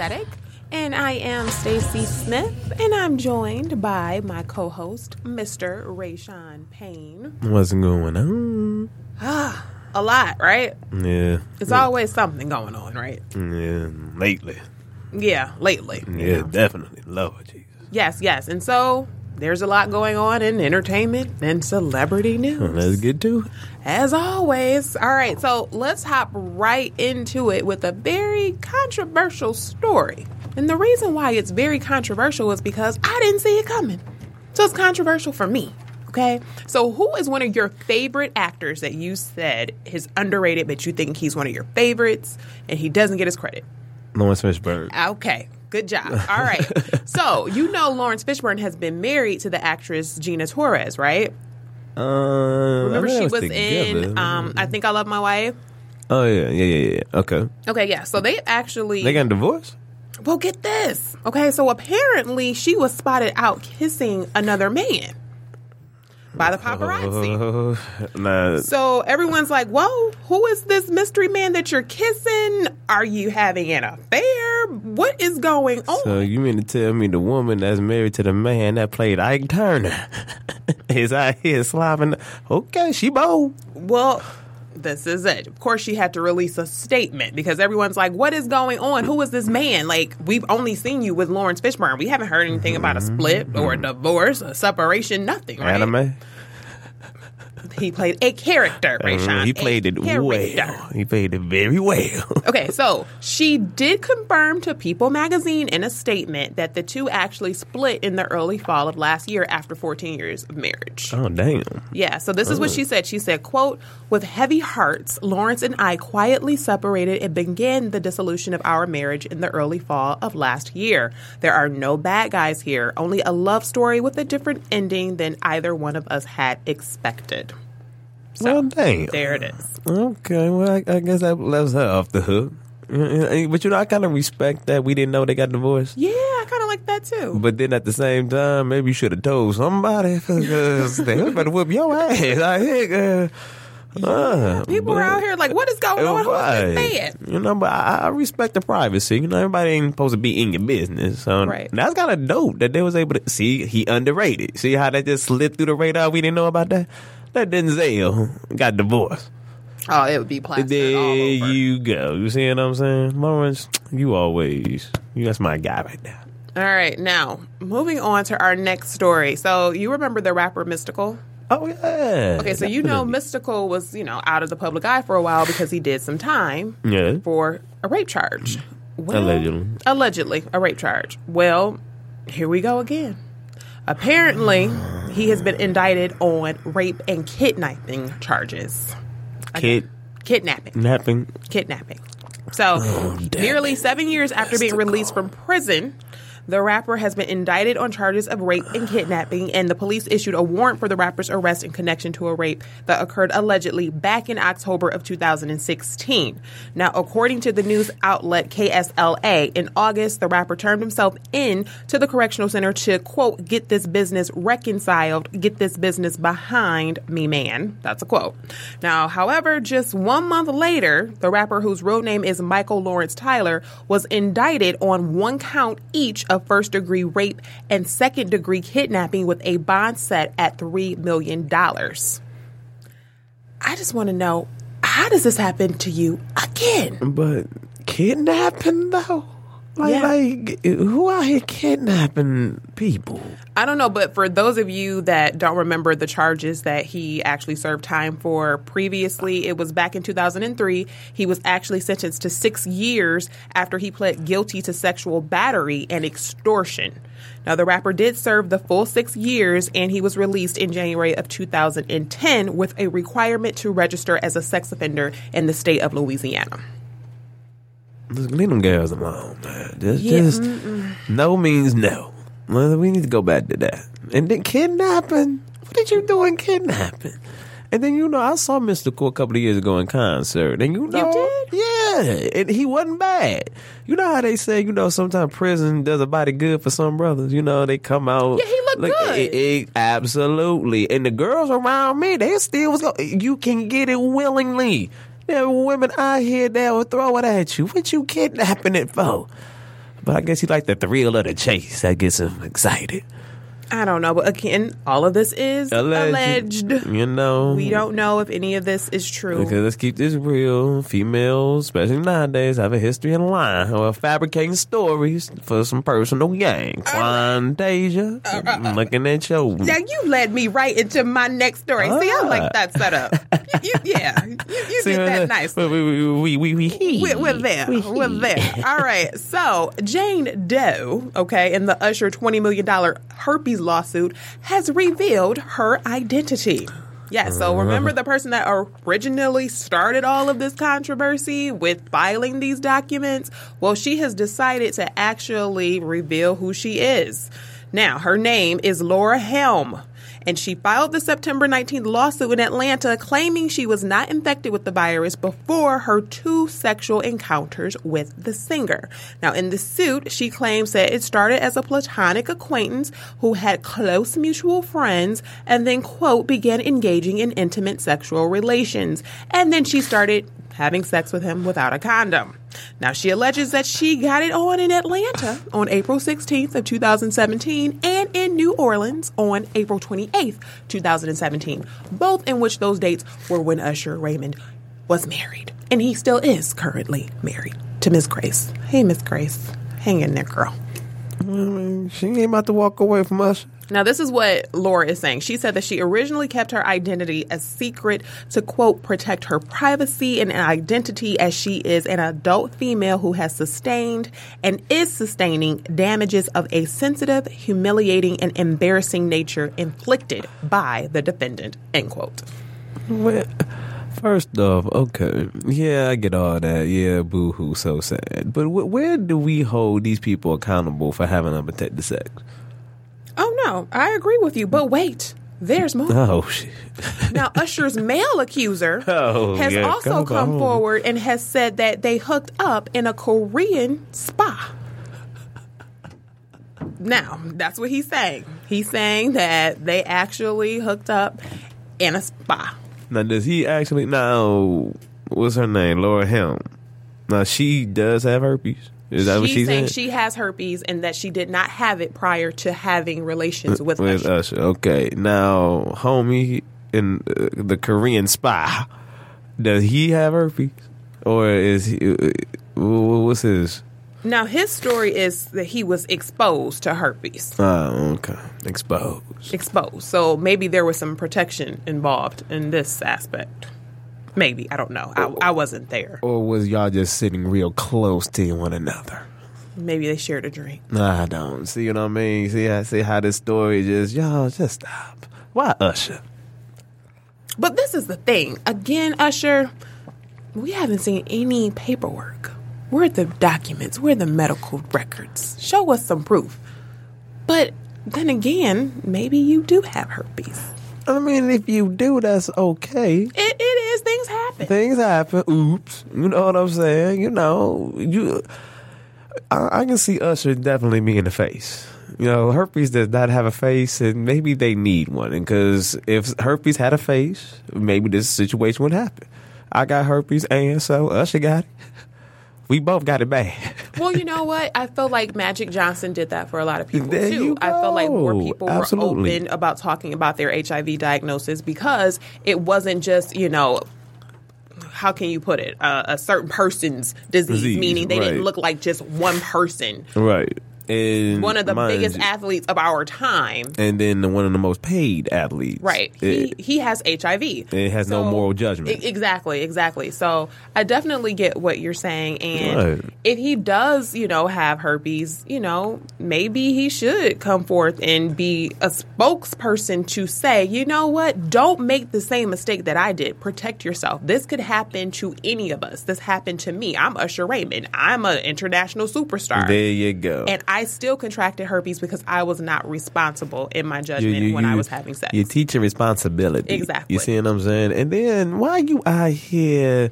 Unapologetic, and I am Stacie Smith, and I'm joined by my co-host, Mr. Rayshawn Payne. What's going on? Ah, A lot, right? Yeah. It's always something going on, right? Yeah. Lately. Yeah, lately. you Yeah, know. definitely. Lord Jesus. Yes, yes, and so there's a lot going on in entertainment and celebrity news. Let's get to. As always. All right, so let's hop right into it with a very controversial story. And the reason why it's very controversial is because I didn't see it coming. So it's controversial for me. Okay. So who is one of your favorite actors that you said is underrated, but you think he's one of your favorites and he doesn't get his credit? Laurence Fishburne. Okay. Good job. All right. so you know Laurence Fishburne has been married to the actress Gina Torres, right? Uh, Remember she think was in um I think I love my wife. Oh yeah, yeah, yeah, yeah. Okay. Okay, yeah. So they actually They got divorced. Well, get this. Okay, so apparently she was spotted out kissing another man by the paparazzi. Uh, nah. So everyone's like, "Whoa, who is this mystery man that you're kissing? Are you having an affair? What is going on?" So you mean to tell me the woman that's married to the man that played Ike Turner is out here slobbing? Okay, she bold. Well, this is it. Of course, she had to release a statement because everyone's like, "What is going on? Who is this man?" Like, we've only seen you with Laurence Fishburne. We haven't heard anything about a mm-hmm. split or a mm-hmm. divorce, a separation, nothing. Right? Anime. He played a character, Rayshawn. Mm, he played it character. well. He played it very well. Okay, so she did confirm to People magazine in a statement that the two actually split in the early fall of last year after 14 years of marriage. oh damn. Yeah, so this is what she said. She said, quote, with heavy hearts, Laurence and I quietly separated and began the dissolution of our marriage in the early fall of last year. There are no bad guys here, only a love story with a different ending than either one of us had expected. So, Well, damn. there it is. Okay, well, I, I guess that lets her off the hook. But you know, I kind of respect that we didn't know they got divorced. Yeah, I kind of like that too. But then at the same time, maybe you should have told somebody because they better whoop your ass. I think. Uh, uh, People are out here like, what is going on? Who's Right. this man? You know, but I, I respect the privacy. You know, everybody ain't supposed to be in your business. So Right. that's kind of dope that they was able to see he underrated. See how that just slipped through the radar? We didn't know about that. That Denzel got divorced. Oh, it would be plastered There all over. you go. You see what I'm saying, Laurence? You always. You that's my guy right there. All right, now moving on to our next story. So you remember the rapper Mystikal? Oh yeah. Okay, so you know. Mystikal was you know out of the public eye for a while because he did some time Yeah. for a rape charge. Well, Allegedly. Allegedly, a rape charge. Well, here we go again. Apparently, he has been indicted on rape and kidnapping charges. Kid Kidnapping. napping. kidnapping. So, nearly seven years after being released from prison, the rapper has been indicted on charges of rape and kidnapping, and the police issued a warrant for the rapper's arrest in connection to a rape that occurred allegedly back in October of 2016. Now, according to the news outlet KSLA, in August, the rapper turned himself in to the correctional center to, quote, get this business reconciled, get this business behind me, man. That's a quote. Now, however, just one month later, the rapper whose real name is Michael Lawrence Tyler was indicted on one count each of first degree rape and second degree kidnapping with a bond set at $3 million. I just want to know how does this happen to you again? But kidnapping though? Like, Yeah. like who out here kidnapping people? I don't know, but for those of you that don't remember the charges that he actually served time for previously, it was back in 2003. He was actually sentenced to six years after he pled guilty to sexual battery and extortion. Now, the rapper did serve the full six years and he was released in January of 2010 with a requirement to register as a sex offender in the state of Louisiana. Just leave them girls alone, man. Just, just no means no. Well, we need to go back to that. And then kidnapping. What did you do in kidnapping? And then you know, I saw Mystikal a couple of years ago in concert, and you know, what? yeah, and he wasn't bad. You know how they say, you know, sometimes prison does a body good for some brothers. You know, they come out. Yeah, he looked good. eh, eh, absolutely, and the girls around me, they still was. Go- you can get it willingly. There were women out here that will throw it at you. What you kidnapping it for? But I guess he like the thrill of the chase. That gets him excited. I don't know, but again, all of this is alleged. You know, We don't know if any of this is true. Okay, let's keep this real. Females, especially nowadays, have a history of lying or fabricating stories for some personal gain. Quantasia, I'm looking at your. Now you led me right into my next story. See, I Ah. like that setup. You, you- yeah, you, you See, did that uh, nice. We, we, we, we, we, we, We're, we're there. We're there. All right. So Jane Doe, okay, in the Usher twenty million dollar herpes lawsuit, has revealed her identity. Yeah, so uh-huh. remember the person that originally started all of this controversy with filing these documents? Well, she has decided to actually reveal who she is. Now, her name is Laura Helm and she filed the September 19th lawsuit in Atlanta claiming she was not infected with the virus before her two sexual encounters with the singer. Now, in the suit, she claims that it started as a platonic acquaintance who had close mutual friends and then, quote, began engaging in intimate sexual relations. And then she started having sex with him without a condom. Now she alleges that she got it on in Atlanta on April 16th of 2017 and in New Orleans on April 28th, 2017, both in which those dates were when Usher Raymond was married. And he still is currently married to Miss Grace. Hey Miss Grace, hang in there girl. She ain't about to walk away from us. Now, this is what Laura is saying. She said that she originally kept her identity a secret to, quote, protect her privacy and identity as she is an adult female who has sustained and is sustaining damages of a sensitive, humiliating, and embarrassing nature inflicted by the defendant, end quote. Well, First off, okay, yeah, I get all that. Yeah, boo hoo, so sad. But wh- where do we hold these people accountable for having unprotected sex? Oh, no, I agree with you, but wait. There's more. Oh shit! Now, Usher's male accuser Oh, has yeah, also come come forward and has said that they hooked up in a Korean spa. Now, that's what he's saying. He's saying that they actually hooked up in a spa. Now, does he actually? Now, what's her name? Laura Helm. Now, she does have herpes. Is that what she's she's saying saying? she has herpes and that she did not have it prior to having relations with, with Usher. Usher. Okay, now, homie in uh, the Korean spy, does he have herpes, or is he? Uh, wh- what's his? Now, his story is that he was exposed to herpes. Oh, okay, exposed. exposed. So maybe there was some protection involved in this aspect. Maybe I don't know. I, I wasn't there. Or was y'all just sitting real close to one another? Maybe they shared a drink. Nah, I don't. See what I mean? See, I see how this story just y'all just stop. Why Usher? But this is the thing. Again, Usher, we haven't seen any paperwork. Where are the documents? Where are the medical records? Show us some proof. But then again, maybe you do have herpes. I mean, if you do, that's okay. It, it is. Things happen. Things happen. Oops. You know what I'm saying? You know, you. I, I can see Usher definitely be in the face. You know, herpes does not have a face, and maybe they need one. Because if herpes had a face, maybe this situation would happen. I got herpes, and so Usher got it. We both got it bad. Well, you know what? I feel like Magic Johnson did that for a lot of people There too. you I feel like more people Absolutely. were open about talking about their HIV diagnosis because it wasn't just, you know, how can you put it? Uh, a certain person's disease, Disease, meaning they didn't look like just one person. right. And one of the biggest you- athletes of our time. and then the, one of the most paid athletes. Right. It- he he has HIV. It has no moral judgment. Exactly, exactly. So I definitely get what you're saying. And Right. if he does, you know, have herpes, you know, maybe he should come forth and be a spokesperson to say, you know what, don't make the same mistake that I did. Protect yourself. This could happen to any of us. This happened to me. I'm Usher Raymond. I'm an international superstar. there you go. and I still contracted herpes because I was not responsible in my judgment when I was having sex. You're teaching responsibility. Exactly. You see what I'm saying? And then why you out here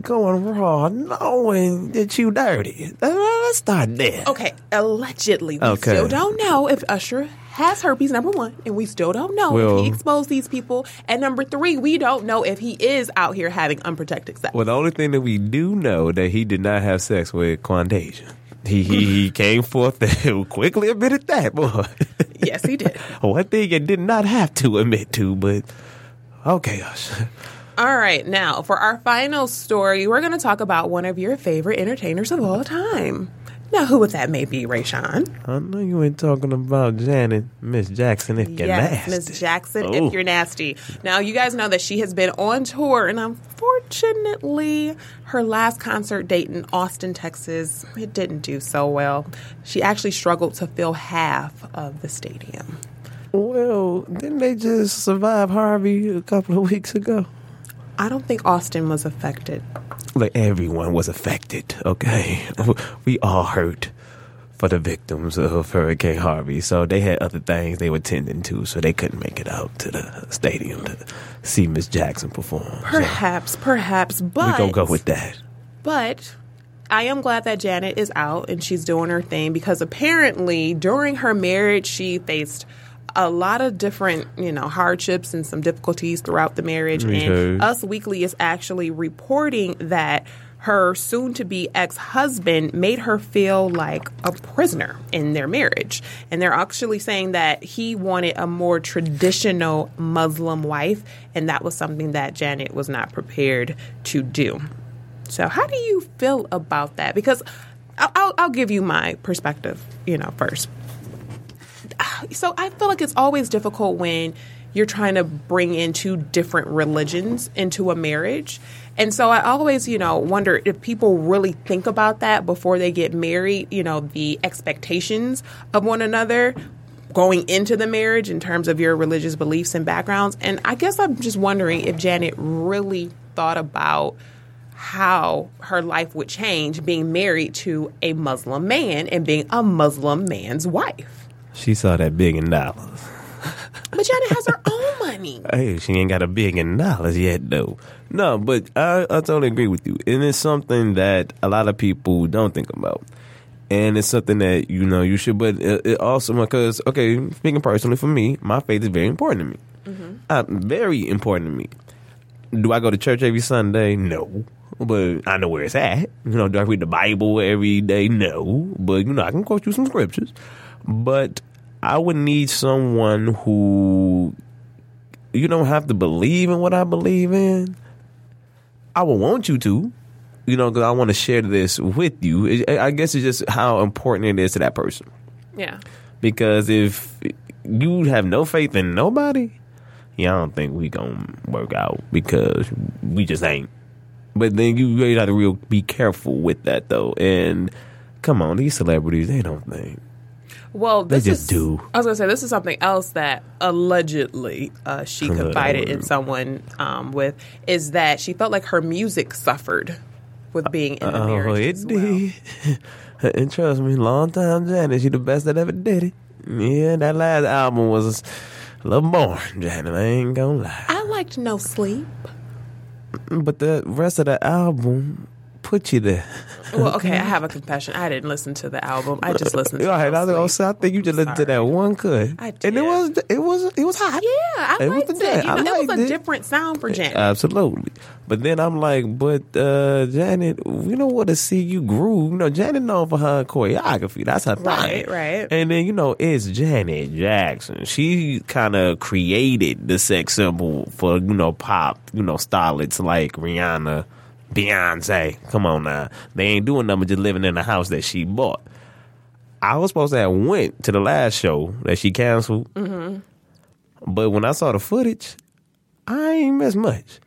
going raw knowing that you dirty? Uh, Let's start there. Okay, allegedly, we Okay. still don't know if Usher has herpes. Number one, and we still don't know Well- if he exposed these people. And number three, we don't know if he is out here having unprotected sex. Well, the only thing that we do know that he did not have sex with Quantasia. He he, he came forth and quickly admitted that, boy. yes, he did. One thing you did not have to admit to, but okay. All right, now for our final story, we're going to talk about one of your favorite entertainers of all time. Now, who would that may be, Rayshawn? I know you ain't talking about Janet, Miss Jackson, if you're Yes, nasty. Miss Jackson, Oh. if you're nasty. Now, you guys know that she has been on tour, and unfortunately, her last concert date in Austin, Texas, it didn't do so well. She actually struggled to fill half of the stadium. Well, didn't they just survive Harvey a couple of weeks ago? I don't think Austin was affected. Like everyone was affected, okay? We all hurt for the victims of Hurricane Harvey. So they had other things they were tending to, so they couldn't make it out to the stadium to see Miss Jackson perform. So Perhaps, perhaps, but we gonna go with that. But I am glad that Janet is out and she's doing her thing because apparently during her marriage she faced a lot of different, you know, hardships and some difficulties throughout the marriage. Okay. And Us Weekly is actually reporting that her soon to be ex husband made her feel like a prisoner in their marriage. And they're actually saying that he wanted a more traditional Muslim wife, and that was something that Janet was not prepared to do. So, how do you feel about that? Because I'll, I'll, I'll give you my perspective, you know, first. So, I feel like it's always difficult when you're trying to bring in two different religions into a marriage. And so, I always, you know, wonder if people really think about that before they get married, you know, the expectations of one another going into the marriage in terms of your religious beliefs and backgrounds. And I guess I'm just wondering if Janet really thought about how her life would change being married to a Muslim man and being a Muslim man's wife. She saw that billion dollars. But Janet has her own money. Hey, she ain't got a billion dollars yet, though. No, but I, I totally agree with you. And it's something that a lot of people don't think about. And it's something that, you know, you should, but it, it also, because, okay, speaking personally for me, my faith is very important to me. Uh, very important to me. Do I go to church every Sunday? No. But I know where it's at. You know, do I read the Bible every day? No. But, you know, I can quote you some scriptures. But I would need someone who you don't have to believe in what I believe in. I would want you to, you know, because I want to share this with you. I guess it's just how important it is to that person. Yeah. Because if you have no faith in nobody, yeah, I don't think we gonna work out because we just ain't. But then you really got to real be careful with that though. And come on, these celebrities, they don't think. Well, this just is, do. I was gonna say this is something else that allegedly uh, she confided in someone um, with is that she felt like her music suffered with being in the Oh, marriage. it as well. did. and trust me, long time Janet, she the best that ever did it. Yeah, that last album was a little boring, Janet. I ain't gonna lie. I liked No Sleep. But the rest of the album put you there. Well, okay, I have a confession. I didn't listen to the album. I just listened to All right, I, was-. I think you just listened to that one cut, I and it was it was it was hot. Yeah, I It was liked the it. You know, I it was a it. different sound for Janet. Absolutely. But then I'm like, but uh, Janet, we don't want to see you groove. You know, Janet known for her choreography. That's her thing. Right, right. And then, you know, it's Janet Jackson. She kind of created the sex symbol for, you know, pop, you know, starlets like Rihanna, Beyonce. Come on now. They ain't doing nothing but just living in the house that she bought. I was supposed to have went to the last show that she canceled, Mm-hmm. but when I saw the footage, I ain't miss much.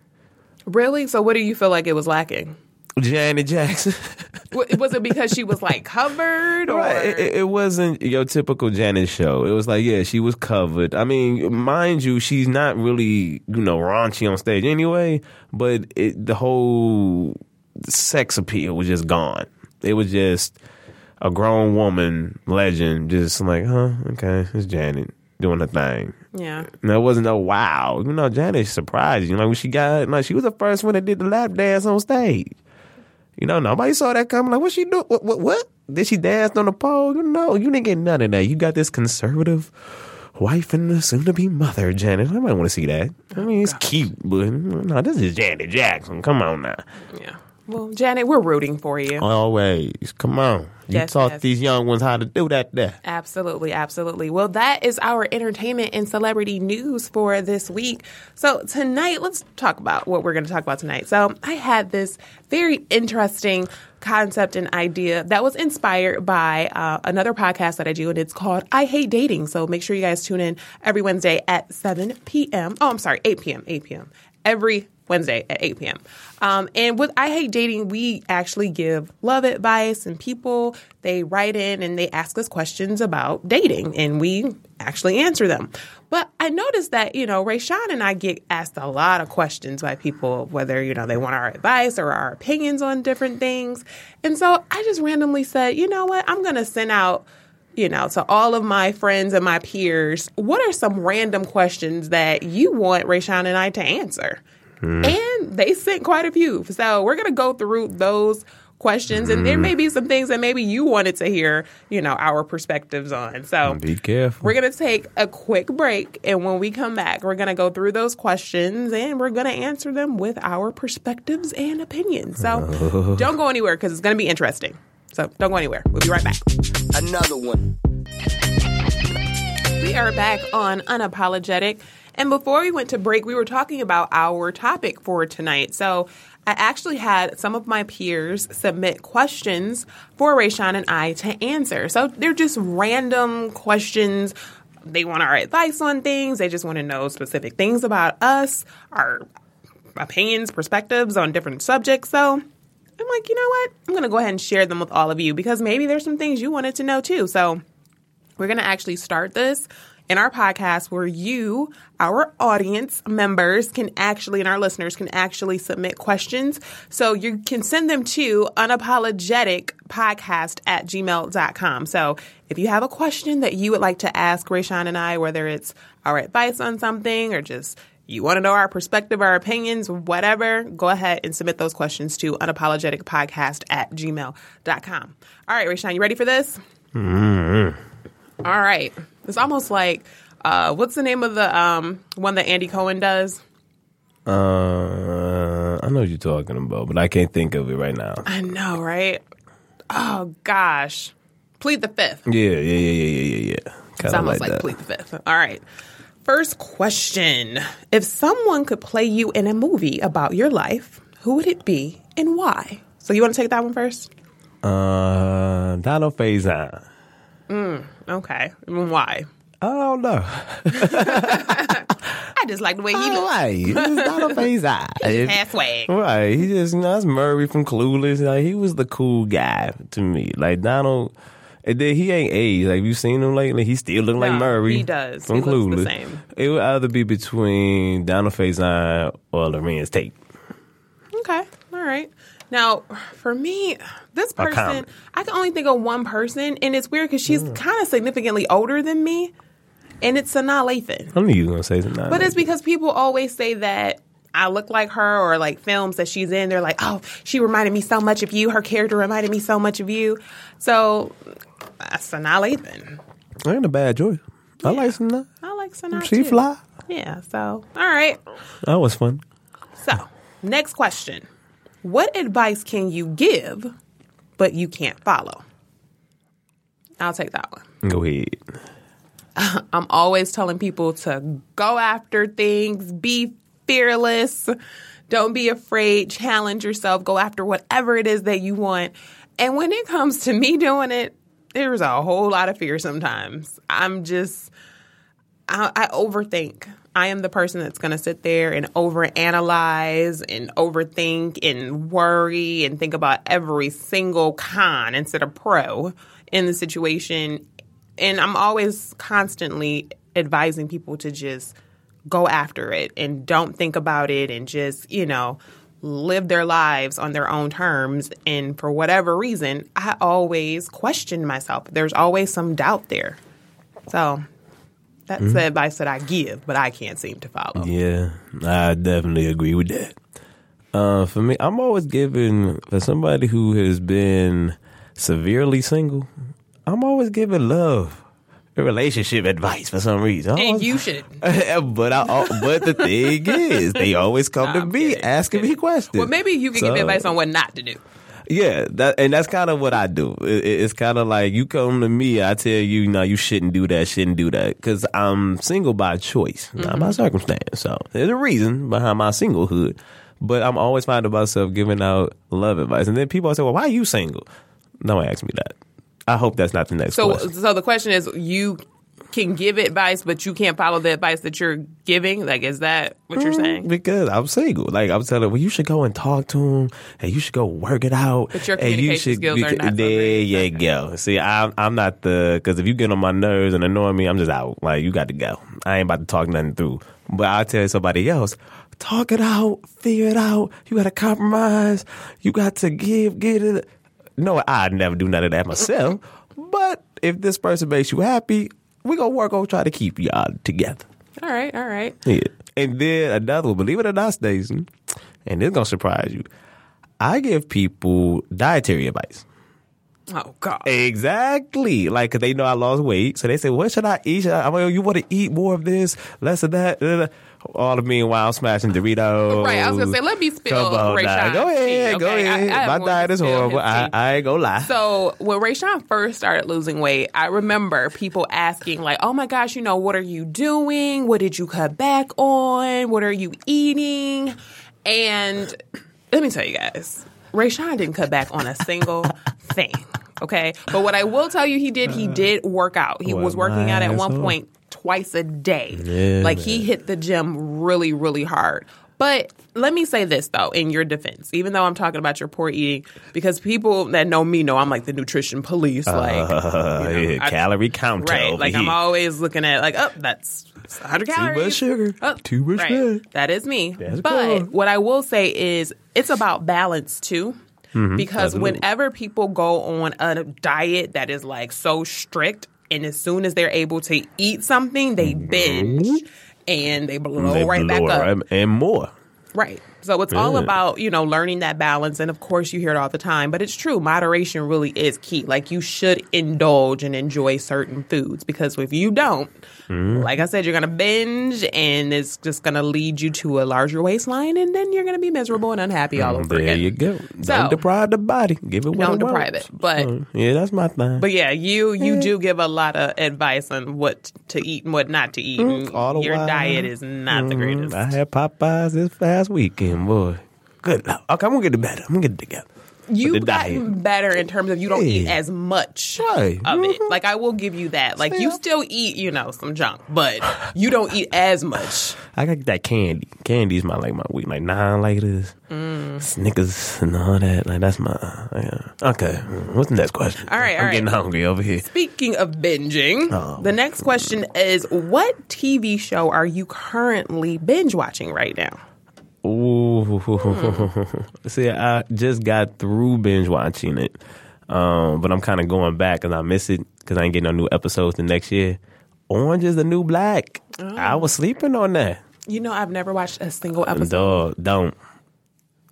Really? So what do you feel like it was lacking? Janet Jackson. Was it because she was like covered or Right. It, it- wasn't your typical Janet show. It was like, yeah, she was covered. I mean, mind you, she's not really, you know, raunchy on stage anyway, but it, the whole sex appeal was just gone. It was just a grown woman legend, just like, huh, okay, it's Janet doing her thing. Yeah. And there wasn't no wow. You know, Janet surprised you. Like when she got, like she was the first one that did the lap dance on stage. You know, nobody saw that coming. Like, what she do? What, what? What? Did she dance on the pole? You know, you didn't get none of that. You got this conservative wife and the soon-to-be mother, Janet. I might want to see that. I mean, it's cute, but no, this is Janet Jackson. Come on now. Yeah. Well, Janet, we're rooting for you. Always. Come on. You Yes, taught yes. these young ones how to do that there. Absolutely, absolutely. Well, that is our entertainment and celebrity news for this week. So, tonight, let's talk about what we're going to talk about tonight. So, I had this very interesting concept and idea that was inspired by uh, another podcast that I do, and it's called I Hate Dating. So, make sure you guys tune in every Wednesday at 7 p.m. Oh, I'm sorry, 8 p.m. 8 p.m. Every Wednesday at 8 p.m. Um, and with I Hate Dating, we actually give love advice, and people they write in and they ask us questions about dating, and we actually answer them. But I noticed that you know Rayshawn and I get asked a lot of questions by people, whether you know they want our advice or our opinions on different things, and so I just randomly said, you know what, I'm going to send out you know, to all of my friends and my peers, what are some random questions that you want Rayshawn and I to answer? Mm. And they sent quite a few. So we're going to go through those questions and there mm. may be some things that maybe you wanted to hear, you know, our perspectives on. So Be careful. we're going to take a quick break and when we come back, we're going to go through those questions and we're going to answer them with our perspectives and opinions. So don't go anywhere because it's going to be interesting. So don't go anywhere. We'll be right back. Another one. We are back on Unapologetic. And before we went to break, we were talking about our topic for tonight. So I actually had some of my peers submit questions for Rayshawn and I to answer. So they're just random questions. They want our advice on things. They just want to know specific things about us, our opinions, perspectives on different subjects. So I'm like, you know what? I'm going to go ahead and share them with all of you because maybe there's some things you wanted to know too. So we're going to actually start this in our podcast where you, our audience members, can actually, and our listeners can actually submit questions. So you can send them to unapologeticpodcast at gmail.com. So if you have a question that you would like to ask Rayshawn and I, whether it's our advice on something or just you want to know our perspective, our opinions, whatever, go ahead and submit those questions to unapologeticpodcast at gmail.com. All right, Rayshawn, you ready for this? Mm-hmm. All right. It's almost like uh, what's the name of the um, one that Andy Cohen does? Uh, I know what you're talking about, but I can't think of it right now. I know, right? Oh gosh, plead the fifth. Yeah, yeah, yeah, yeah, yeah, yeah, yeah. It's almost like, like, plead the fifth. All right. First question: If someone could play you in a movie about your life, who would it be and why? So you want to take that one first? Uh, Donald Faison. Mm, okay, why? I don't know. I just like the way he looks. like. It's Donald Faison. It- Halfway. Right. He just, you know, that's Murray from Clueless. Like, he was the cool guy to me. Like, Donald, and then he ain't aged. Like, you seen him lately? He still look like No, Murray. he does. From He Clueless. the same. It would either be between Donald Faison or Larenz Tate. Okay. All right. Now, for me, this person. I can only think of one person, and it's weird because she's Mm. kind of significantly older than me, and it's Sanaa Lathan. I knew you were going to say something. But it's because people always say that I look like her, or like films that she's in, they're like, oh, she reminded me so much of you. Her character reminded me so much of you. So, uh, Sanaa Lathan. I ain't a bad choice. I like some. I like Sanaa. She too. fly. Yeah. So, all right. That was fun. So, next question. What advice can you give, but you can't follow? I'll take that one. Go ahead. I'm always telling people to go after things, be fearless, don't be afraid, challenge yourself, go after whatever it is that you want. And when it comes to me doing it, there's a whole lot of fear sometimes. I'm just, I, I overthink. I am the person that's going to sit there and overanalyze and overthink and worry and think about every single con instead of pro in the situation. And I'm always constantly advising people to just go after it and don't think about it and just, you know, live their lives on their own terms. And for whatever reason, I always question myself. There's always some doubt there. So that's the advice that I give, but I can't seem to follow. Yeah, I definitely agree with that. Uh, for me, I'm always giving for somebody who has been severely single. I'm always giving love, relationship advice for some reason. And you should. but I, but the thing is, they always come to me kidding. asking me questions. Well, maybe you can give So- advice on what not to do. Yeah, that and that's kind of what I do. It, it- it's kind of like you come to me, I tell you, no, you shouldn't do that, shouldn't do that, because I'm single by choice, not mm-hmm. by circumstance. So there's a reason behind my singlehood, but I'm always finding myself giving out love advice, and then people say, "Well, why are you single?" No one ask me that. I hope that's not the next So, question. so the question is, you can give advice, but you can't follow the advice that you're giving. Like, is that what you're mm, saying? Because I'm single. Like I'm telling, well, you should go and talk to him, and you should go work it out. But your and you communication should skills are not There you go. See, I'm I'm not the because if you get on my nerves and annoy me, I'm just out. Like you got to go. I ain't about to talk nothing through. But I'll tell somebody else, talk it out, figure it out. You got to compromise. You got to give, get it. No, I'd never do none of that myself. but if this person makes you happy, we gonna work on try to keep y'all together. All right, all right. Yeah. And then another one, believe it or not, Stacie, and it's gonna surprise you. I give people dietary advice. Oh God. Exactly. Like, 'cause they know I lost weight. So they say, what should I eat? Should I, I'm like, you want to eat more of this, less of that? All the meanwhile, I'm smashing Doritos. Right, I was gonna say, let me spill Come on Rayshawn's now. Go ahead, tea, go okay? I- ahead. I have My diet is horrible. I. I ain't gonna lie. So when Rayshawn first started losing weight, I remember people asking like, "Oh my gosh, you know, what are you doing? What did you cut back on? What are you eating?" And let me tell you guys, Rayshawn didn't cut back on a single thing. Okay, but what I will tell you, he did. He did work out. He What was working out at one point twice a day. Yeah, like he hit the gym really, really hard. But let me say this though, in your defense, even though I'm talking about your poor eating, because people that know me know I'm like the nutrition police, like Uh, you know, yeah, I- calorie counter. right, like I'm always looking at like, oh, that's 100 calories, too much sugar. Oh, Too much right. That is me. That's but good. what I will say is, it's about balance too. Mm-hmm. Because Absolutely. whenever people go on a diet that is like so strict, and as soon as they're able to eat something, they binge and they blow Mm-hmm. They right back blow up. right- and more. Right. So it's all about, you know, learning that balance. And of course, you hear it all the time, but it's true. Moderation really is key. Like, you should indulge and enjoy certain foods because if you don't, Mm-hmm. like I said, you're going to binge and it's just going to lead you to a larger waistline and then you're going to be miserable and unhappy all over There again. you go. So- don't deprive the body. Give it what Don't it deprive wants. it, but- Uh, yeah, that's my thing. But yeah, you you do give a lot of advice on what to eat and what not to eat. Mm, all your while. diet is not the greatest. I had Popeyes this past weekend, boy. Good. Lord. Okay, I'm gonna get it better. I'm gonna get it together. You've gotten better in terms of you don't eat as much Right. of it. Mhm. Like I will give you that. Like you still eat, you know, some junk, but you don't eat as much. I got that candy. Candy's my like my week, like nine like this. Mm. Snickers and all that. Like that's my. Yeah. Okay, what's the next question? All right, I'm all right. getting hungry over here. Speaking of binging, Oh. the next question is what TV show are you currently binge watching right now? Ooh, see, I just got through binge watching it, um, but I'm kind of going back because I miss it because I ain't getting no new episodes the next year. Orange is the new black. I was sleeping on that. You know, I've never watched a single episode. Dog, don't.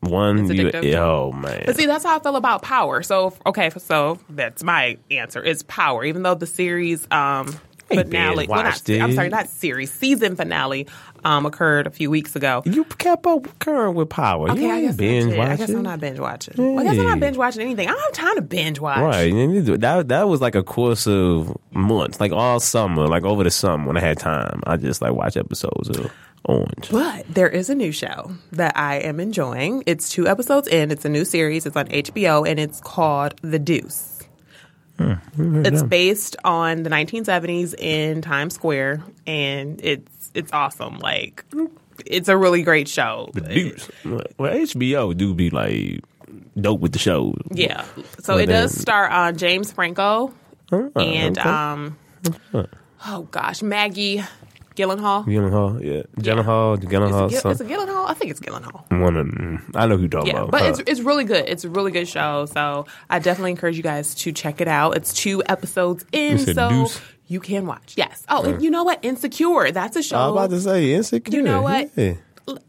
One, you, oh man. But see, that's how I feel about Power. So, okay, so that's my answer. Is Power, even though the series um, finale, well, not, I'm sorry, not series, season finale um, occurred a few weeks ago. you kept up current with power. Okay, you I guess, binge did. I guess watching. I'm not binge watching. Well, I guess I'm not binge watching anything. I don't have time to binge watch. Right, you need to- that that was like a course of months, like all summer, like over the summer when I had time. I just like watch episodes of Orange. But there is a new show that I am enjoying. It's two episodes in. It's a new series. It's on HBO and it's called The Deuce. Mm. It's based on the 1970s in Times Square, and it's it's awesome. Like, it's a really great show. Dudes. Well, HBO do be like dope with the show. Yeah. So Well, it does then- star on James Franco Oh, and okay. um, oh gosh, Maggie Gyllenhaal. Gyllenhaal, yeah. Gyllenhaal, Gyllenhaal. Is it, Gil- some- is it Gyllenhaal? I think it's Gyllenhaal. one of them. I know who you're talking Yeah, about. but Huh. it's it's really good. It's a really good show. So I definitely encourage you guys to check it out. It's two episodes in, so Deuce? you can watch. Yes. Oh, and you know what? Insecure. That's a show. I was about to say insecure. You know what? Yeah.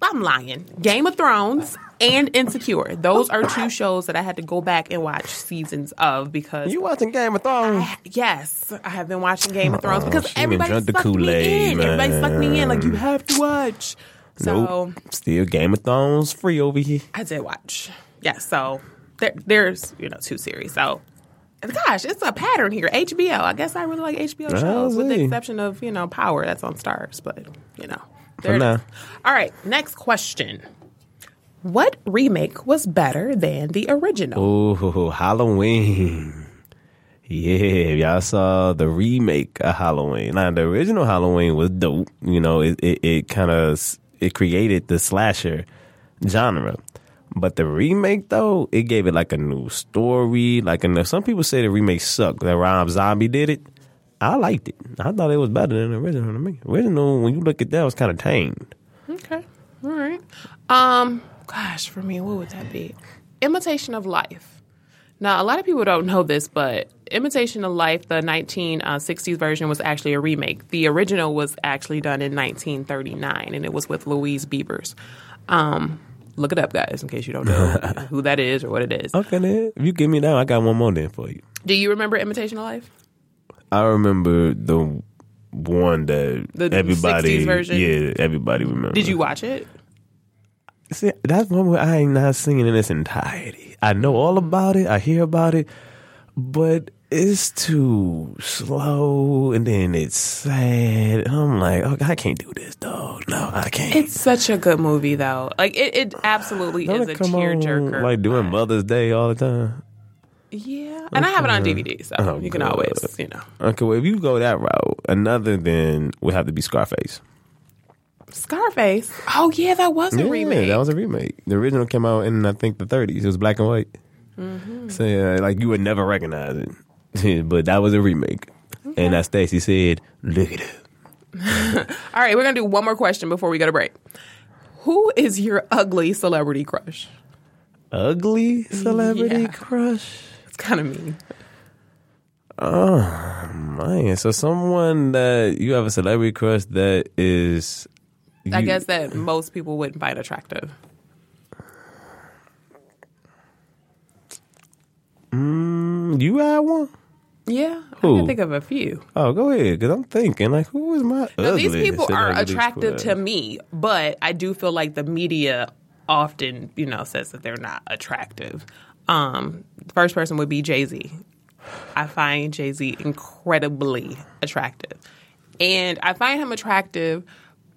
I'm lying. Game of Thrones and Insecure. Those are two shows that I had to go back and watch seasons of because You watching Game of Thrones? yes, I have been watching Game of Thrones Oh, because been everybody drunk the sucked me Kool-Aid, in. Everybody sucked me in. Like you have to watch. So Nope. Still Game of Thrones free over here. I did watch. Yeah, so there, there's you know two series. So gosh, it's a pattern here. HBO. I guess I really like HBO shows, with the exception of you know Power that's on Starz, but you know. For there now. All right, next question. What remake was better than the original? Oh, Halloween. Yeah, y'all saw the remake of Halloween. Now, the original Halloween was dope. You know, it it, it kind of it created the slasher genre. But the remake, though, it gave it like a new story. Like, and some people say the remake sucked. That Rob Zombie did it. I liked it. I thought it was better than the original to me. Original, when you look at that, was kind of tamed. Okay, all right. Um, gosh, for me, what would that be? Imitation of Life. Now, a lot of people don't know this, but Imitation of Life, the 1960s version, was actually a remake. The original was actually done in 1939, and it was with Louise Beavers. Um, look it up, guys, in case you don't know who that is or what it is. Okay, then. If you give me that, I got one more then for you. Do you remember Imitation of Life? I remember the one that The everybody 60s version? Yeah, everybody remember. Did you watch it? See, that's one where I ain't not singing in its entirety. I know all about it. I hear about it, but it's too slow, and then it's sad. I'm like, oh, I can't do this, dog. No, I can't. It's such a good movie, though. Like it, it absolutely Don't is a it on, tearjerker. like doing Mother's Day all the time. Yeah, and I have it on DVD, so Oh, you can God. always, you know. Okay, well, if you go that route, another then would have to be Scarface. Scarface. Oh yeah, that was a Yeah, remake. that was a remake. The original came out in I think the 30s. It was black and white. Mm-hmm. So yeah, like you would never recognize it, but that was a remake. And that Stacie said, "Look at it." All right, we're gonna do one more question before we go to break. Who is your ugly celebrity crush? Ugly celebrity Yeah. crush. It's kind of mean. Oh man, so someone that you have a celebrity crush that is. I you- guess that most people wouldn't find attractive. you had one. Yeah, I can think of a few. Oh, go ahead, because I'm thinking like, who is my? Now, these people are attractive to me, but I do feel like the media often, you know, says that they're not attractive. Um, the first person would be Jay Z. I find Jay Z incredibly attractive, and I find him attractive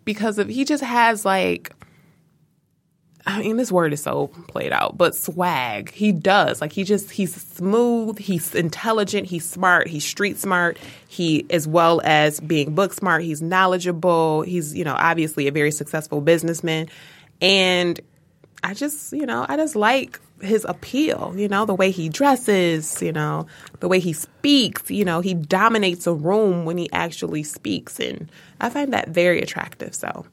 because of he just has like. I mean, this word is so played out, but swag. He does. Like he just he's smooth, he's intelligent, he's smart, he's street smart. He as well as being book smart, he's knowledgeable. He's, you know, obviously a very successful businessman. And I just, you know, I just like his appeal, you know, the way he dresses, you know, the way he speaks, you know, he dominates a room when he actually speaks. And I find that very attractive. So,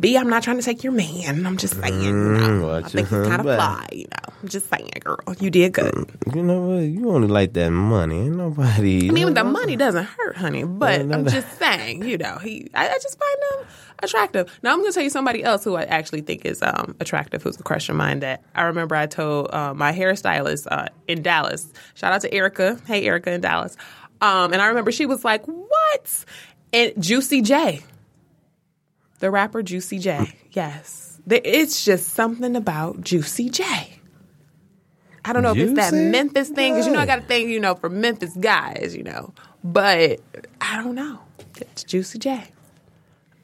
B, I'm not trying to take your man. I'm just saying, you know, I think he's kind of fly, you know. I'm just saying, girl, you did good. You know what? You only like that money. Ain't nobody. I mean, the money doesn't hurt, honey, but I'm just saying, you know, he, I, I just find him attractive. Now, I'm going to tell you somebody else who I actually think is um, attractive, who's a crush of mine that I remember I told uh, my hairstylist uh, in Dallas. Shout out to Erica. Hey, Erica in Dallas. Um, and I remember she was like, what? And Juicy J, the rapper Juicy J. Yes. There- It's just something about Juicy J. I don't know if it's that Memphis thing because you know I got to think you know for Memphis guys, you know, but I don't know. It's Juicy J.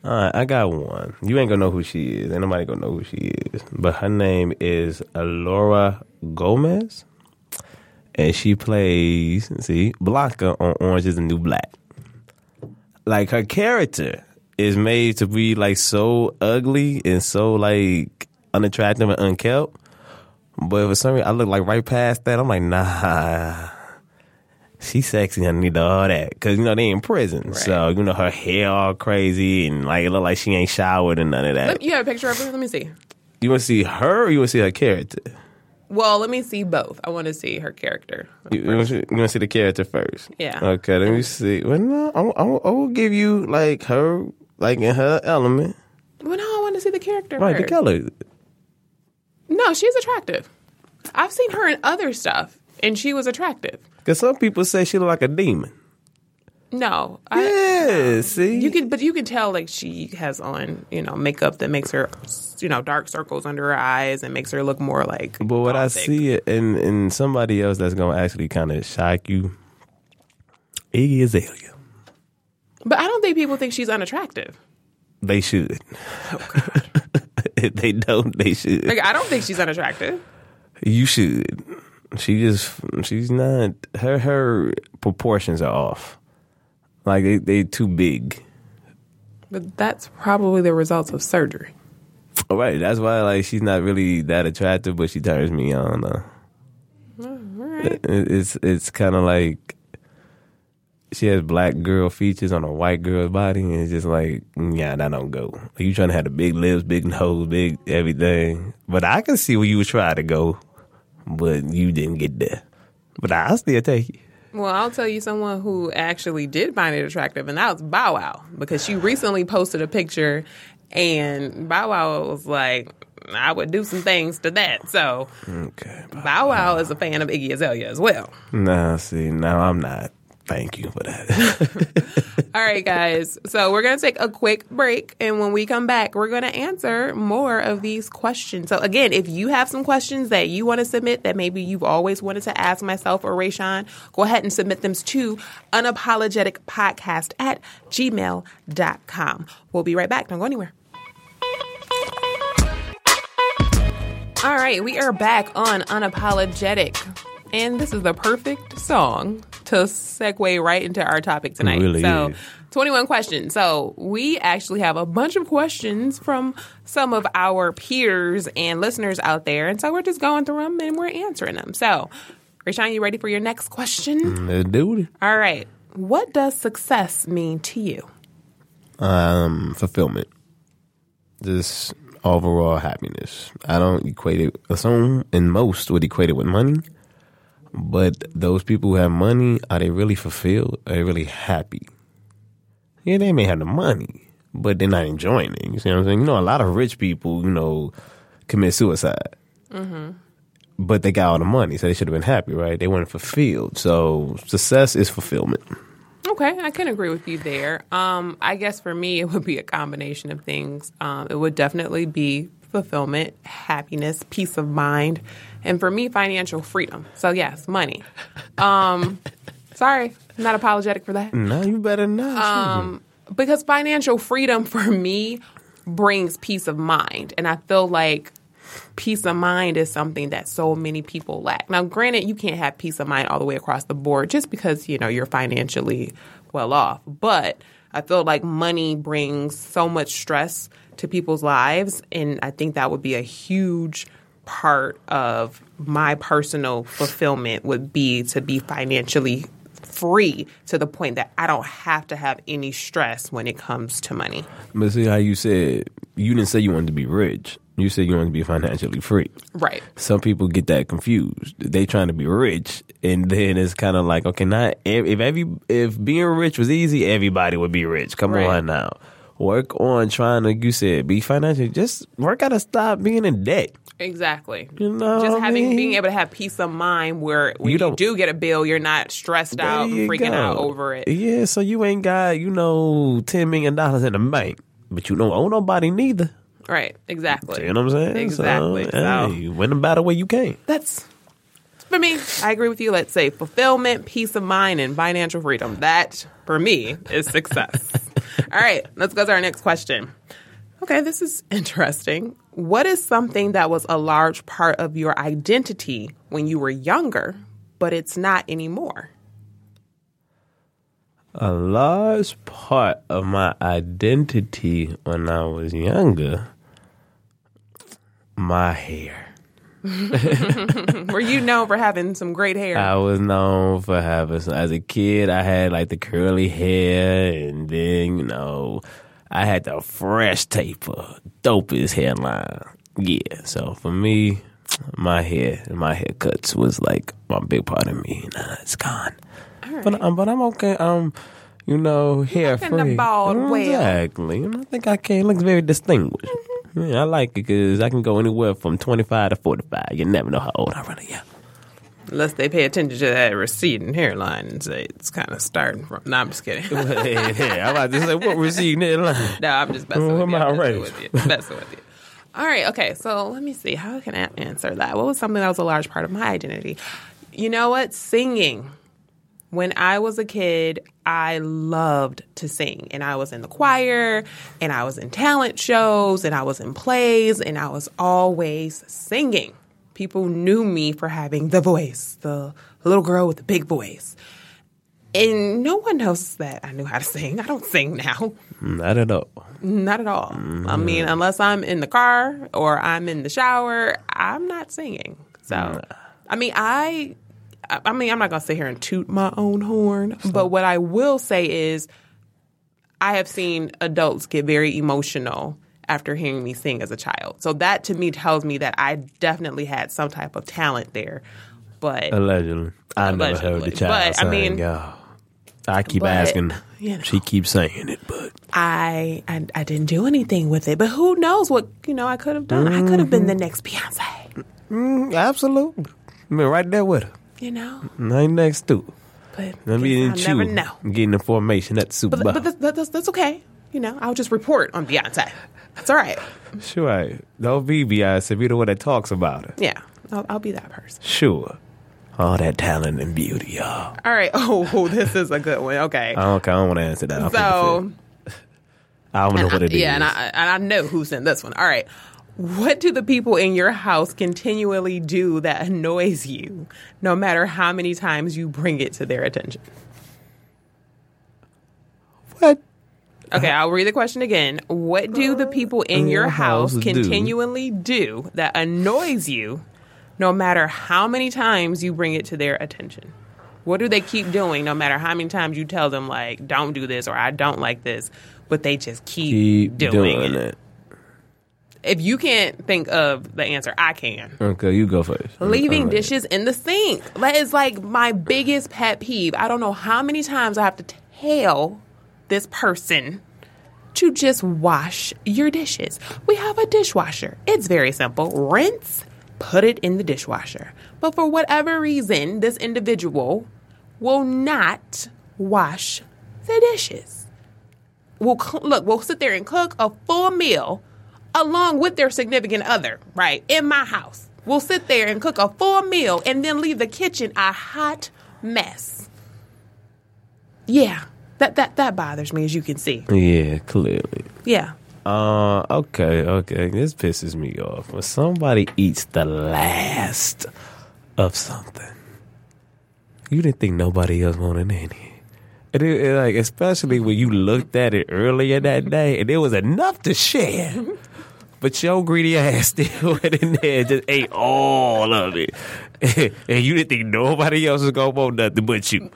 All right, I got one. You ain't gonna know who she is. Ain't nobody gonna know who she is. But her name is Laura Gomez. And she plays see Blanca on Orange Is the New Black. Like her character is made to be like so ugly and so like unattractive and unkempt. But for some reason, I look like right past that. I'm like, nah, she's sexy I underneath all that because you know they in prison, so you know her hair all crazy and like it look like she ain't showered and none of that. Let- You have a picture of her? Let me see. You want to see her or you want to see her character? Well, let me see both. I want to see her character. You, you want to see the character first? Yeah. Okay, let me see. Well, no, I, I, I will give you like her, like in her element. Well, no, I want to see the character. Right, the color. No, she's attractive. I've seen her in other stuff, and she was attractive. Because some people say she look like a demon. No, I, Yeah, see? you can, but you can tell like she has on, you know, makeup that makes her, you know, dark circles under her eyes and makes her look more like. But what I see it in, in somebody else that's going to actually kind of shock you, Iggy Azalea. But I don't think people think she's unattractive. They should. Oh, if they don't, they should. Like I don't think she's unattractive. You should. She just she's not her her proportions are off. Like they they too big. But that's probably the results of surgery. All right, that's why like she's not really that attractive, but she turns me on. Though. It- It's it's kind of like she has black girl features on a white girl's body, and it's just like, yeah, that don't go. Like, you trying to have the big lips, big nose, big everything. But I can see where you were trying to go, but you didn't get there. But I'll still take it. Well, I'll tell you someone who actually did find it attractive, and that was Bow Wow, because she recently posted a picture, and Bow Wow was like, I would do some things to that. So Okay. Bow Wow is a fan of Iggy Azalea as well. Nah, see, now I'm not. Thank you for that. All right, guys. So we're going to take a quick break. And when we come back, we're going to answer more of these questions. So, again, if you have some questions that you want to submit that maybe you've always wanted to ask myself or Rayshawn, go ahead and submit them to unapologeticpodcast at gmail.com. We'll be right back. Don't go anywhere. All right, we are back on Unapologetic. And this is the perfect song to segue right into our topic tonight. really so, is. 21 questions. So, we actually have a bunch of questions from some of our peers and listeners out there. And so, we're just going through them and we're answering them. So, Rashawn, you ready for your next question? Let's do it. All right. What does success mean to you? Um, fulfillment. Just overall happiness. I don't equate it. Some and most would equate it with money, but those people who have money are they really fulfilled? Are they really happy? Yeah, they may have the money, but they're not enjoying it. You see what I'm saying? You know, a lot of rich people, you know, commit suicide. But they got all the money, so they should have been happy, right? They weren't fulfilled. So success is fulfillment. Okay, I can agree with you there. Um, I guess for me, it would be a combination of things. Um, it would definitely be fulfillment, happiness, peace of mind, and for me, financial freedom. So yes, money. Um, sorry, I'm not apologetic for that. No, you better not. because financial freedom for me brings peace of mind and i feel like peace of mind is something that so many people lack now granted you can't have peace of mind all the way across the board just because you know you're financially well off but i feel like money brings so much stress to people's lives and i think that would be a huge part of my personal fulfillment would be to be financially free to the point that I don't have to have any stress when it comes to money. But see how you said you didn't say you wanted to be rich. You said you wanted to be financially free. Right. Some people get that confused. They trying to be rich, and then it's kind of like, okay, not if every if being rich was easy, everybody would be rich. Come Right. on now, work on trying to. You said be financially. Just work out to stop being in debt. Exactly. You know Just I having mean? being able to have peace of mind where when You you, do get a bill, you're not stressed out and freaking go. out over it. Yeah, so you ain't got you know ten million dollars in the bank, but you don't owe nobody neither. Right. Exactly. You know what I'm saying? Exactly. So, So- hey, win the battle where you can. That's for me. I agree with you. Let's say fulfillment, peace of mind, and financial freedom. That for me is success. All right, let's go to our next question. Okay, this is interesting. What is something that was a large part of your identity when you were younger, but it's not anymore. A large part of my identity when I was younger, my hair. Were you known for having some great hair? I was known for having some. As a kid, I had like the curly hair, and then you know, I had the fresh taper, dopest hairline. Yeah, so for me, my hair, and my haircuts was like my big part of me. Nah, it's gone. But um, but I'm okay. Um, you know, hair free. the bald well. Exactly. And I think I can. It looks very distinguished. Mm-hmm. Yeah, I like it because I can go anywhere from 25 to 45. You never know how old I really am. Unless they pay attention to that receding hairline and say it's kind of starting from. No, I'm just kidding. yeah, I'm about to say what receding hairline. No, I'm just messing Well, with you. I'm messing with you. Messing with you. All right. Okay. So let me see. How can I answer that? What was something that was a large part of my identity? You know what? Singing. When I was a kid, I loved to sing, and I was in the choir, and I was in talent shows, and I was in plays, and I was always singing. People knew me for having the voice, the little girl with the big voice. And no one knows that I knew how to sing. I don't sing now. Not at all. Not at all. I mean, mm-hmm. unless I'm in the car or I'm in the shower, I'm not singing. So, I mean, I, I mean, I'm not gonna sit here and toot my own horn, but what I will say is, I have seen adults get very emotional after hearing me sing as a child. So that to me tells me that I definitely had some type of talent there. But Allegedly. I never heard Allegedly. the child But, I mean- oh. I keep but, asking. you know. She keeps saying it, but I, I I didn't do anything with it. But who knows what you know I could have done? I could have been the next Beyonce. mm, absolutely. I mean, right there with her. You know, Right next to her. but Let me in I'll never know. Getting the formation at Super But, Bowl. but that's, that's that's okay. You know, I'll just report on Beyonce. That's all right. sure. I don't be Beyonce. Be the one that talks about her. Yeah, I'll, I'll be that person. Sure. All that talent and beauty, y'all. All right. Oh, this is a good one. Okay. I don't, I don't want to answer that. I'll So. I don't know what I- it is. yeah, and I and I know who sent this one. All right. What do the people in your house continually do that annoys you, no matter how many times you bring it to their attention? what? Okay, I'll read the question again. What do the people in your house continually do that annoys you, no matter how many times you bring it to their attention? What do they keep doing, no matter how many times you tell them, like, don't do this or I don't like this, but they just keep, Keep doing, doing it. it. If you can't think of the answer, I can. Okay, you go first. Leaving I'm dishes in the sink. That is like my biggest pet peeve. I don't know how many times I have to tell this person to just wash your dishes. We have a dishwasher. It's very simple. Rinse, put it in the dishwasher. But for whatever reason, this individual will not wash the dishes. Will cl- look, we'll sit there and cook a full meal along with their significant other, right? In my house. We'll sit there and cook a full meal and then leave the kitchen a hot mess. Yeah. That that that bothers me as you can see. Yeah, clearly. Yeah. Uh, okay, okay. This pisses me off. When somebody eats the last of something, you didn't think nobody else wanted any. And it, it, like, especially when you looked at it earlier that day, and there was enough to share. But your greedy ass still went in there and just ate all of it. and you didn't think nobody else was going to want nothing but you.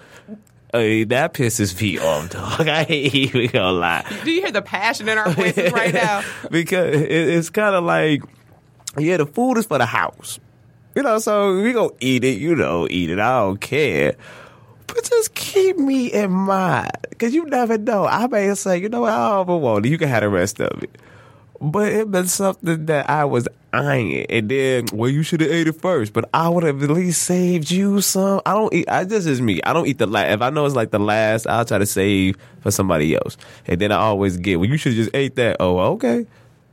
That pisses me off, dog. I ain't even gonna lie. Do you hear the passion in our voices right now? because it, it's kind of like, yeah, the food is for the house. You know, so we gonna eat it, you know, eat it. I don't care. But just keep me in mind. Because you never know. I may say, you know what, I don't want it. You can have the rest of it. But it been something that I was eyeing. And then, well, you should have ate it first. But I would have at least saved you some. I don't eat, I this is me. I don't eat the last. If I know it's like the last, I'll try to save for somebody else. And then I always get, well, you should have just ate that. Oh, okay.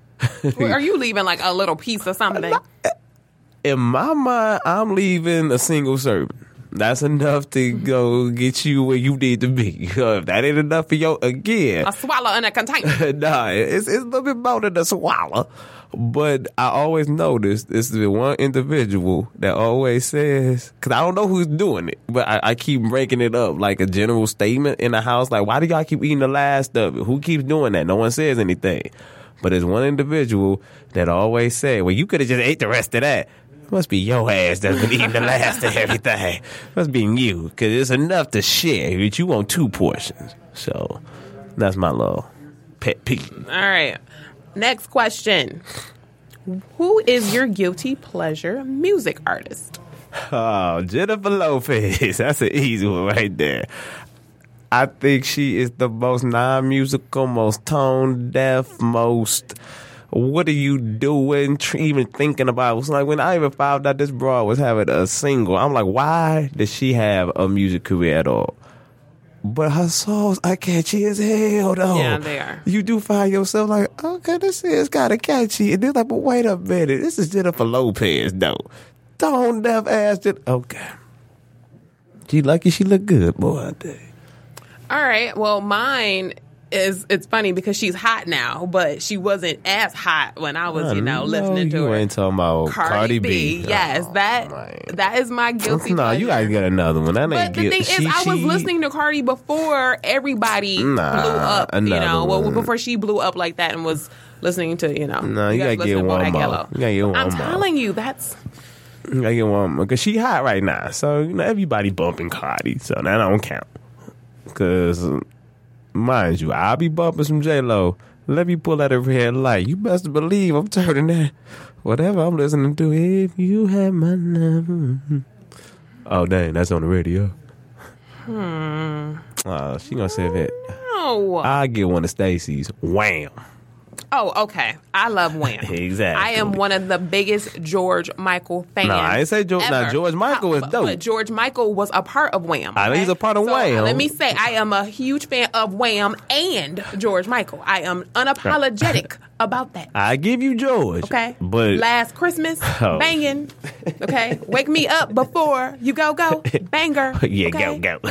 Are you leaving like a little piece or something? in my mind, I'm leaving a single serving. That's enough to mm-hmm. go get you where you need to be. If uh, that ain't enough for you, again, A swallow in a container. nah, it's, it's a little bit more than a swallow. But I always notice this is the one individual that always says, because I don't know who's doing it, but I, I keep breaking it up like a general statement in the house. Like, why do y'all keep eating the last of it? Who keeps doing that? No one says anything. But there's one individual that always say, well, you could have just ate the rest of that. It must be your ass that's been eating the last of everything. must be you, because it's enough to share, but you want two portions. So that's my little pet peeve. All right. Next question. Who is your guilty pleasure music artist? Oh, Jennifer Lopez. That's an easy one right there. I think she is the most non musical, most tone deaf, most. What are you doing? Even thinking about it's like when I even found out this broad was having a single. I'm like, why does she have a music career at all? But her songs are catchy as hell, though. Yeah, they are. You do find yourself like, okay, this is kind of catchy. And then like, but wait a minute, this is Jennifer Lopez, though. Tone deaf ass. it. okay. She lucky she look good, boy. I tell you. All right. Well, mine is it's funny because she's hot now, but she wasn't as hot when I was, you know, I listening to you her. ain't talking about Cardi, Cardi, B. B. Yes, Oh, that man. that is my guilty No, pleasure. you gotta get another one. That But ain't the guil- thing is, she- I was she- listening to Cardi before everybody Nah, blew up. You know, well, before she blew up like that and was listening to, you know. Nah, you guys gotta get listen to one more. Yellow. You gotta get one I'm more. telling you, that's You gotta get one because she hot right now. So you know everybody bumping Cardi, so that don't count. Cause mind you, I'll be bumping some J Lo. Let me pull out a red light. You best believe I'm turning that whatever I'm listening to. If you had my number. Oh dang, that's on the radio. Hmm. Oh, she gonna say that. oh, I'll get one of Stacie's. Wham. Oh, okay. I love Wham. Exactly. I am one of the biggest George Michael fans. No, I ain't say George- ever. George Michael is dope. But George Michael was a part of Wham. I know he's a part of So, Wham. Let me say, I am a huge fan of Wham and George Michael. I am unapologetic about that. I give you George. Okay. But last Christmas, Oh. banging. Okay. Wake me up before you go go. Banger. yeah, okay? go go.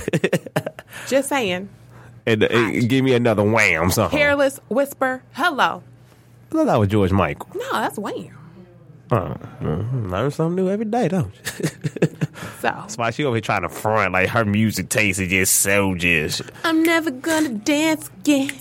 Just saying. and, uh, give me another wham song. Careless whisper. Hello. I thought that was George Michael. No, that's Wham. Oh, mhm. learn something new every day, don't you? So That's why she over here trying to front like her music taste is just so just. I'm never gonna dance again.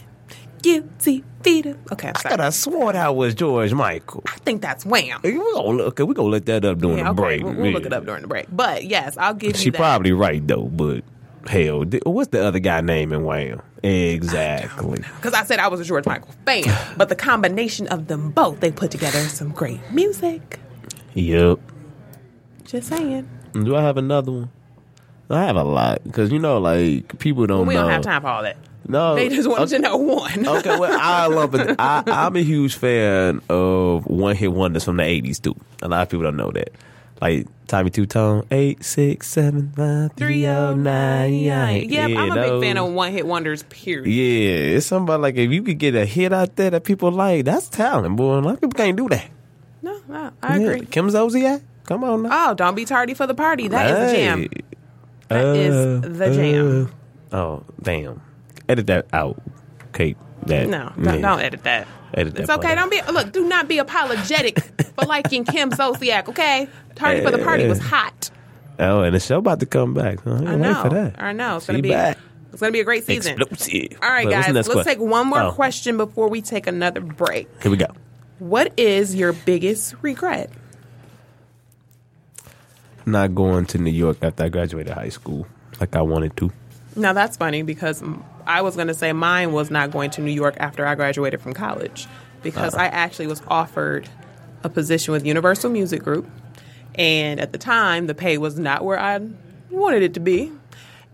Guilty feet. Okay, I'm I sorry. could have swore that was George Michael. I think that's Wham. Hey, We gonna look. We gonna look that up during Yeah, the okay, break. we'll, we'll look it up during the break. But yes, I'll give She you that. probably right though, but hell, what's the other guy name in Wham? Exactly. Because I said I was a George Michael fan, but the combination of them both, they put together some great music. Yep. Just saying. Do I have another one? I have a lot because you know, like people don't We know. don't have time for all that. No, They just wanted okay. to know one. okay, well, I love it. I, I'm a huge fan of one hit wonders from the '80s too. A lot of people don't know that. Like Tommy Tutone, eight six seven five three oh nine. Yeah, I'm a those- big fan of one hit wonders, period. Yeah, it's somebody like if you could get a hit out there that people like, that's talent, boy. A lot of people can't do that. No, no, I Yeah, agree. Kim Zolciak, come on now. Oh, don't be tardy for the party. That is the jam. That is the jam. uh, oh, damn. Edit that out. Kate. That. No, don't, yeah. don't edit that. Edit that It's okay. Don't be look. Do not be apologetic for liking Kim Zolciak. Okay, tardy for the party was hot. Oh, and the show about to come back. I, I know. for that. I know. It's She gonna be. back. It's gonna be a great season. Explosive. All right, guys. Let's question? take one more Oh, question before we take another break. Here we go. What is your biggest regret? Not going to New York after I graduated high school like I wanted to. Now that's funny because I was going to say mine was not going to New York after I graduated from college because uh-huh. I actually was offered a position with Universal Music Group, and at the time the pay was not where I wanted it to be,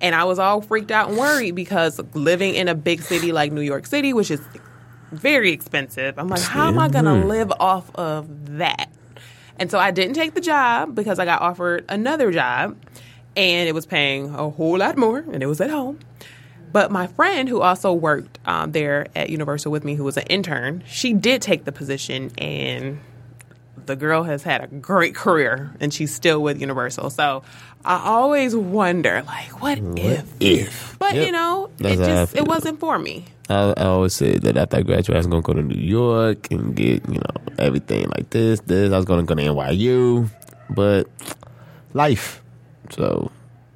and I was all freaked out and worried because living in a big city like New York City, which is very expensive, I'm like, how am I going to live off of that? And so I didn't take the job because I got offered another job and it was paying a whole lot more and it was at home. But my friend who also worked um, there at Universal with me, who was an intern, she did take the position and the girl has had a great career and she's still with Universal. So I always wonder, like, what, if? If. But Yep. you know, That's it just it wasn't for me. I, I always said that after I graduated, I was going to go to New York and get, you know, everything like this, this. I was going to go to NYU, but life. So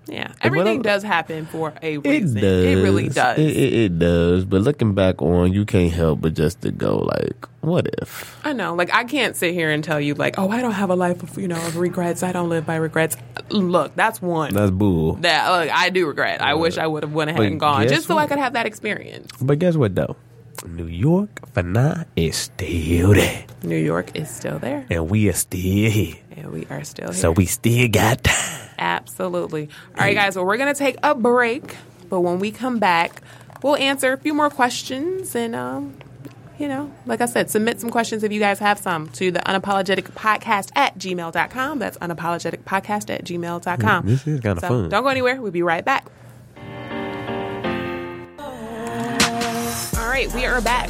Yeah, everything does happen for a reason. it does. It really does. It, it, it does. But looking back on, you can't help but just to go like, what if? I know. Like I can't sit here and tell you like, oh, I don't have a life of you know of regrets. I don't live by regrets. Look, that's one. That's bull. that look, I do regret. I wish I would have went ahead and gone just so I could have that experience. But guess what though? New York for now is still there, New York is still there, and we are still here. And we are still here. So we still got time. Absolutely. All right, guys. Well, we're gonna take a break, but when we come back, we'll answer a few more questions and um. You know, like I said, submit some questions if you guys have some to the unapologetic podcast at gmail.com. That's unapologetic podcast at gmail.com. This is kinda So fun. Don't go anywhere. We'll be right back. All right, we are back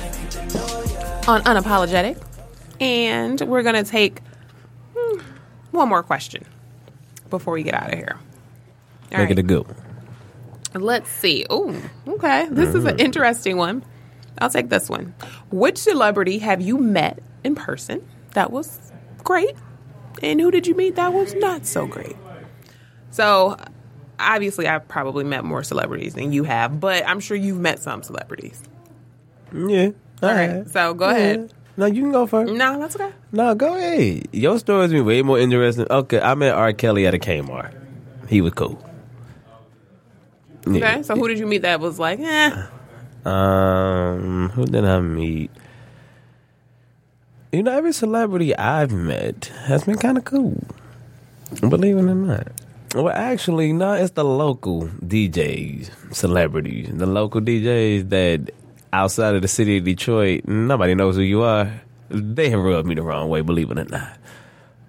on Unapologetic. And we're going to take one more question before we get out of here. All Make it a good one. Let's see. Oh, okay. This is an mm-hmm. interesting one. I'll take this one. Which celebrity have you met in person that was great? And who did you meet that was not so great? So, obviously, I've probably met more celebrities than you have, but I'm sure you've met some celebrities. Yeah. All right. So, go ahead. No, you can go first. No, that's okay. No, go ahead. Your story's been way more interesting. Okay, I met R. Kelly at a Kmart. He was cool. Yeah. Okay. So, who did you meet that was like, eh? Um, who did I meet? You know, every celebrity I've met has been kind of cool. Believe it or not. Well, actually, no, it's the local DJs, celebrities, the local DJs that outside of the city of Detroit, nobody knows who you are. They have rubbed me the wrong way, believe it or not.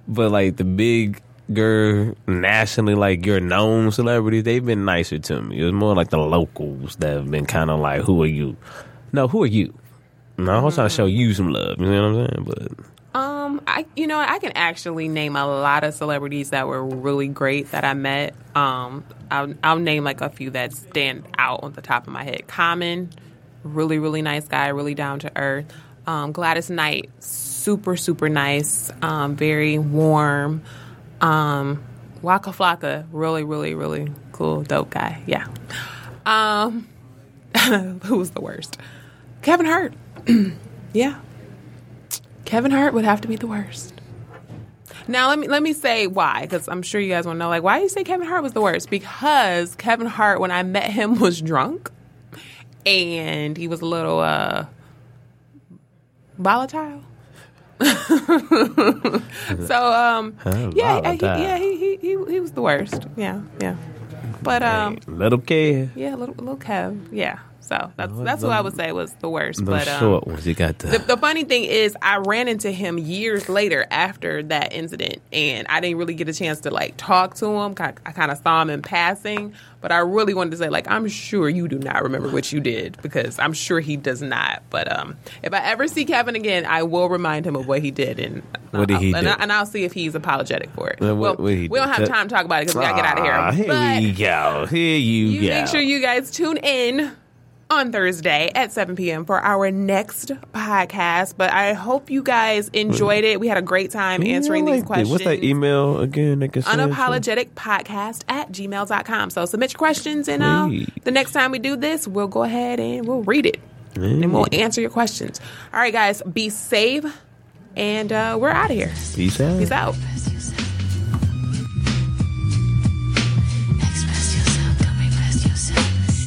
But like the bigger nationally, like your known celebrities, they've been nicer to me. It was more like the locals that have been kind of like, "Who are you?" No, who are you? No, I was trying to show you some love. You know what I'm saying? But Um, I you know I can actually name a lot of celebrities that were really great that I met. Um, I'll, I'll name like a few that stand out on the top of my head. Common, really really nice guy, really down to earth. Um, Gladys Knight, super super nice, um, very warm. Um, Waka Flocka, really really really cool, dope guy. Yeah. Um, who was the worst? Kevin Hart. yeah. Kevin Hart would have to be the worst. Now let me let me say why, because I'm sure you guys want to know. Like, why do you say Kevin Hart was the worst? Because Kevin Hart, when I met him, was drunk, and he was a little uh volatile. so um, yeah, he, yeah, he, he he he was the worst. Yeah, yeah. But um, little kid, yeah, little little Kev. Yeah. So that's that's who the- I would say was the worst. the but um, short ones, you got the, the, the funny thing is, I ran into him years later after that incident, and I didn't really get a chance to like talk to him. I, I kind of saw him in passing, but I really wanted to say, like, I'm sure you do not remember what you did because I'm sure he does not. But um, if I ever see Kevin again, I will remind him of what he did, and What did he and, do? I, and I'll see if he's apologetic for it. Uh, what- well, what we don't do? have time to talk about it because we gotta get out of Ah, here. here But we go. Here you, you go. make sure you guys tune in on Thursday at 7 p.m. for our next podcast. But I hope you guys enjoyed it. We had a great time Yeah, answering these like that. questions. What's that email again? They can send? Unapologetic podcast at gmail.com. So submit your questions, and uh, the next time we do this, we'll go ahead and we'll read it and we'll answer your questions. All right, guys, be safe, and uh, we're out of here. Peace out. Peace out.